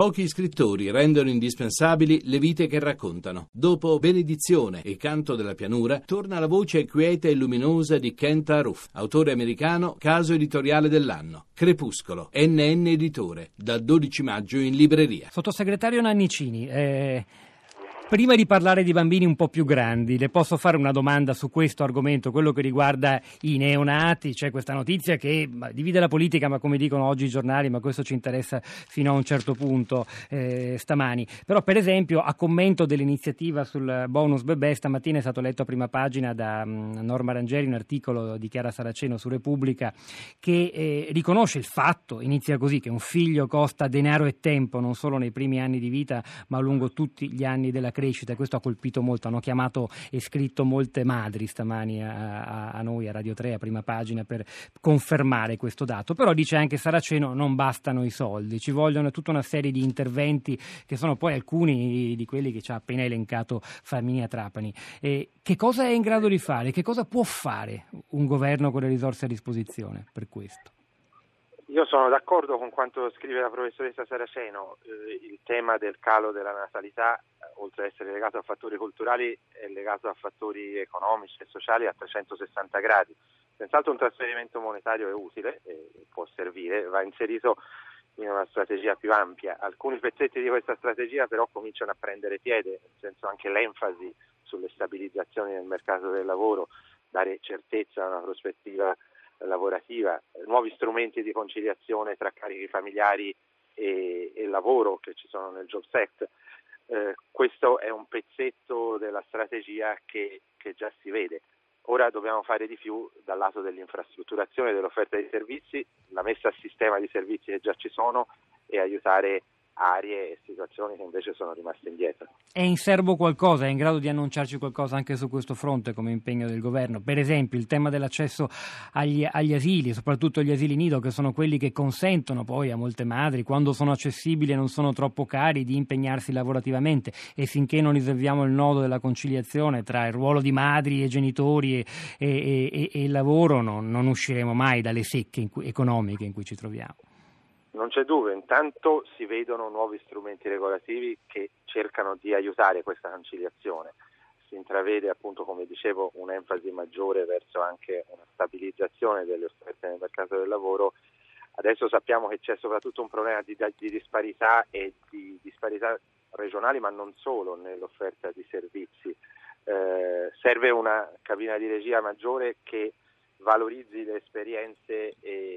Pochi scrittori rendono indispensabili le vite che raccontano. Dopo Benedizione e Canto della pianura, torna la voce quieta e luminosa di Kent Aruf, autore americano, caso editoriale dell'anno. Crepuscolo, NN Editore, dal 12 maggio in libreria. Sottosegretario Nannicini, eh, Prima di parlare di bambini un po' più grandi, le posso fare una domanda su questo argomento, quello che riguarda i neonati. C'è questa notizia che divide la politica, ma come dicono oggi i giornali, ma questo ci interessa fino a un certo punto eh, stamani. Però, per esempio, a commento dell'iniziativa sul bonus bebè, stamattina è stato letto a prima pagina da um, Norma Rangeri un articolo di Chiara Saraceno su Repubblica che eh, riconosce il fatto, inizia così, che un figlio costa denaro e tempo non solo nei primi anni di vita, ma lungo tutti gli anni della crescita e questo ha colpito molto. Hanno chiamato e scritto molte madri stamani a, a, a noi, a Radio 3, a prima pagina, per confermare questo dato. Però dice anche Saraceno non bastano i soldi, ci vogliono tutta una serie di interventi che sono poi alcuni di quelli che ci ha appena elencato Flaminia Trapani. E che cosa è in grado di fare? Che cosa può fare un governo con le risorse a disposizione per questo? Io sono d'accordo con quanto scrive la professoressa Saraceno, eh, il tema del calo della natalità, eh, oltre ad essere legato a fattori culturali, è legato a fattori economici e sociali a 360 gradi. Senz'altro un trasferimento monetario è utile, e può servire, va inserito in una strategia più ampia. Alcuni pezzetti di questa strategia però cominciano a prendere piede, nel senso anche l'enfasi sulle stabilizzazioni nel mercato del lavoro, dare certezza a una prospettiva lavorativa, nuovi strumenti di conciliazione tra carichi familiari e, e lavoro che ci sono nel Jobs Act. Eh, questo è un pezzetto della strategia che, che già si vede. Ora dobbiamo fare di più dal lato dell'infrastrutturazione dell'offerta di servizi, la messa a sistema di servizi che già ci sono e aiutare aree e situazioni che invece sono rimaste indietro. È in serbo qualcosa? È in grado di annunciarci qualcosa anche su questo fronte come impegno del governo? Per esempio il tema dell'accesso agli, agli asili, soprattutto gli asili nido, che sono quelli che consentono poi a molte madri, quando sono accessibili e non sono troppo cari, di impegnarsi lavorativamente e finché non risolviamo il nodo della conciliazione tra il ruolo di madri e genitori e, e, e, e il lavoro, no, non usciremo mai dalle secche in cui, economiche in cui ci troviamo. Non c'è dubbio, intanto si vedono nuovi strumenti regolativi che cercano di aiutare questa conciliazione. Si intravede appunto, come dicevo, un'enfasi maggiore verso anche una stabilizzazione delle offerte nel mercato del lavoro. Adesso sappiamo che c'è soprattutto un problema di, di disparità e di disparità regionali, ma non solo nell'offerta di servizi. Eh, serve una cabina di regia maggiore che valorizzi le esperienze e,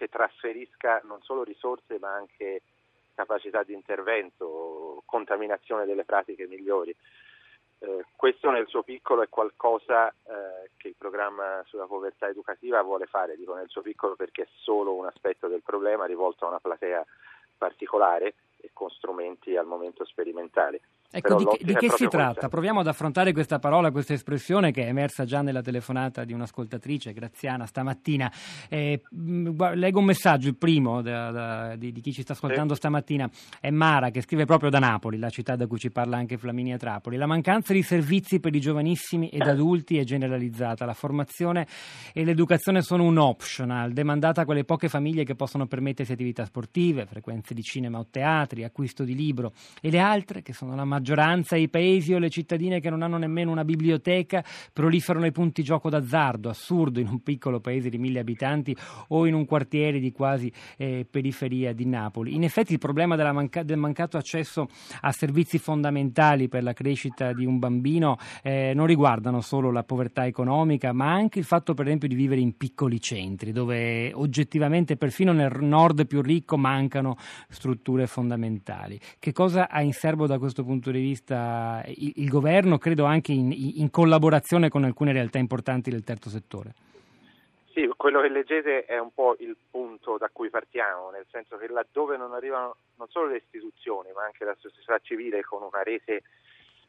e anche trasferisca non solo risorse ma anche capacità di intervento, contaminazione delle pratiche migliori. Eh, questo nel suo piccolo è qualcosa eh, che il programma sulla povertà educativa vuole fare, dico nel suo piccolo perché è solo un aspetto del problema rivolto a una platea particolare e con strumenti al momento sperimentali. Ecco, di, di, che si tratta? Questa. Proviamo ad affrontare questa parola, questa espressione che è emersa già nella telefonata di un'ascoltatrice, Graziana, stamattina. Eh, leggo un messaggio, il primo da, da, di, di, chi ci sta ascoltando sì. stamattina, è Mara che scrive proprio da Napoli, la città da cui ci parla anche Flaminia Trapoli. La mancanza di servizi per i giovanissimi ed adulti è generalizzata, la formazione e l'educazione sono un optional, demandata a quelle poche famiglie che possono permettersi attività sportive, frequenze di cinema o teatri, acquisto di libro, e le altre, che sono la maggioranza maggioranza, i paesi o le cittadine che non hanno nemmeno una biblioteca proliferano i punti gioco d'azzardo, assurdo in un piccolo paese di mille abitanti o in un quartiere di quasi eh, periferia di Napoli. In effetti il problema manca- del mancato accesso a servizi fondamentali per la crescita di un bambino eh, non riguardano solo la povertà economica, ma anche il fatto per esempio di vivere in piccoli centri, dove oggettivamente perfino nel nord più ricco mancano strutture fondamentali. Che cosa ha in serbo da questo punto punto di vista il, il governo, credo anche in, in, collaborazione con alcune realtà importanti del terzo settore. Sì, quello che leggete è un po' il punto da cui partiamo, nel senso che laddove non arrivano non solo le istituzioni, ma anche la società civile con una rete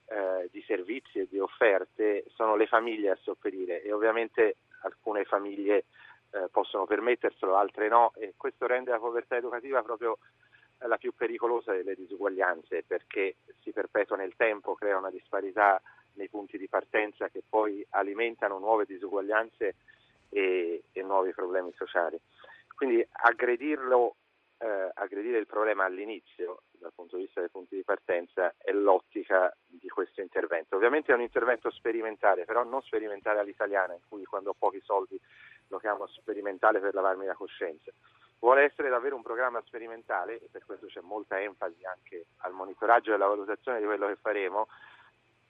eh, di servizi e di offerte, sono le famiglie a sopperire e ovviamente alcune famiglie eh, possono permetterselo, altre no e questo rende la povertà educativa proprio la più pericolosa delle disuguaglianze perché si perpetua nel tempo, crea una disparità nei punti di partenza che poi alimentano nuove disuguaglianze e, e nuovi problemi sociali. Quindi aggredirlo eh, aggredire il problema all'inizio, dal punto di vista dei punti di partenza, è l'ottica di questo intervento. Ovviamente è un intervento sperimentale, però non sperimentale all'italiana, in cui quando ho pochi soldi lo chiamo sperimentale per lavarmi la coscienza. Vuole essere davvero un programma sperimentale e per questo c'è molta enfasi anche al monitoraggio e alla valutazione di quello che faremo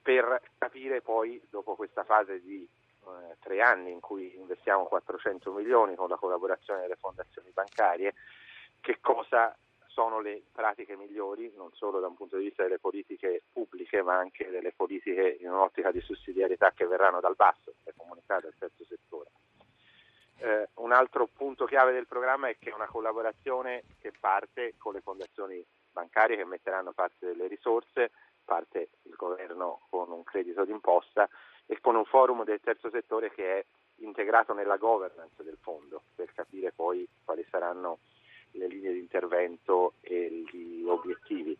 per capire poi dopo questa fase di eh, tre anni in cui investiamo 400 milioni con la collaborazione delle fondazioni bancarie, che cosa sono le pratiche migliori, non solo da un punto di vista delle politiche pubbliche, ma anche delle politiche in un'ottica di sussidiarietà che verranno dal basso e comunicate al terzo. Eh, un altro punto chiave del programma è che è una collaborazione che parte con le fondazioni bancarie che metteranno parte delle risorse, parte il governo con un credito d'imposta e con un forum del terzo settore che è integrato nella governance del fondo per capire poi quali saranno le linee di intervento e gli obiettivi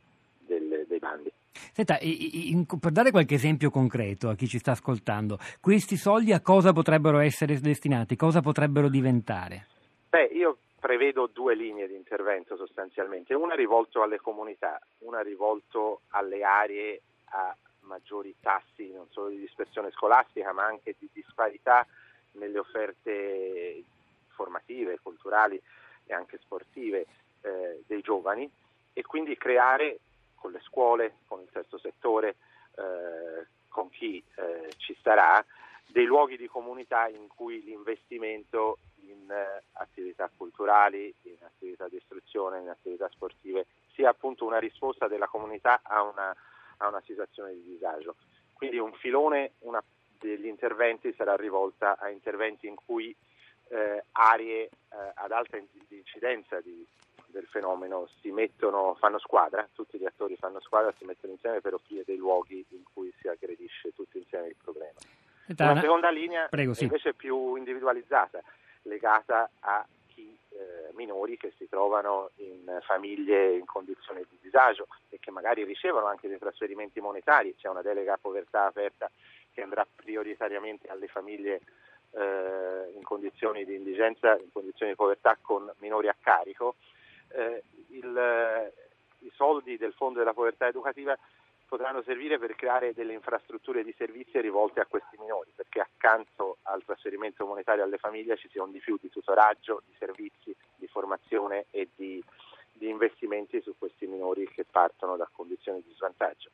del, dei bandi. Senta, in, per dare qualche esempio concreto a chi ci sta ascoltando, questi soldi a cosa potrebbero essere destinati, cosa potrebbero diventare? Beh, io prevedo due linee di intervento sostanzialmente, una rivolto alle comunità, una rivolto alle aree a maggiori tassi non solo di dispersione scolastica ma anche di disparità nelle offerte formative, culturali e anche sportive eh, dei giovani e quindi creare con le scuole, con il terzo settore, eh, con chi eh, ci starà, dei luoghi di comunità in cui l'investimento in eh, attività culturali, in attività di istruzione, in attività sportive sia appunto una risposta della comunità a una, a una situazione di disagio. Quindi un filone una, degli interventi sarà rivolta a interventi in cui eh, aree eh, ad alta incidenza di, del fenomeno si mettono, fanno squadra, tutti gli attori fanno squadra, si mettono insieme per offrire dei luoghi in cui si aggredisce tutti insieme il problema. Una seconda linea Prego, sì. invece più individualizzata, legata a chi eh, minori che si trovano in famiglie in condizioni di disagio e che magari ricevono anche dei trasferimenti monetari, c'è una delega a povertà aperta che andrà prioritariamente alle famiglie eh, in condizioni di indigenza, in condizioni di povertà con minori a carico, eh, il, i soldi del Fondo della Povertà Educativa potranno servire per creare delle infrastrutture di servizi rivolte a questi minori, perché accanto al trasferimento monetario alle famiglie ci sia un di più di tutoraggio, di servizi, di formazione e di, di investimenti su questi minori che partono da condizioni di svantaggio.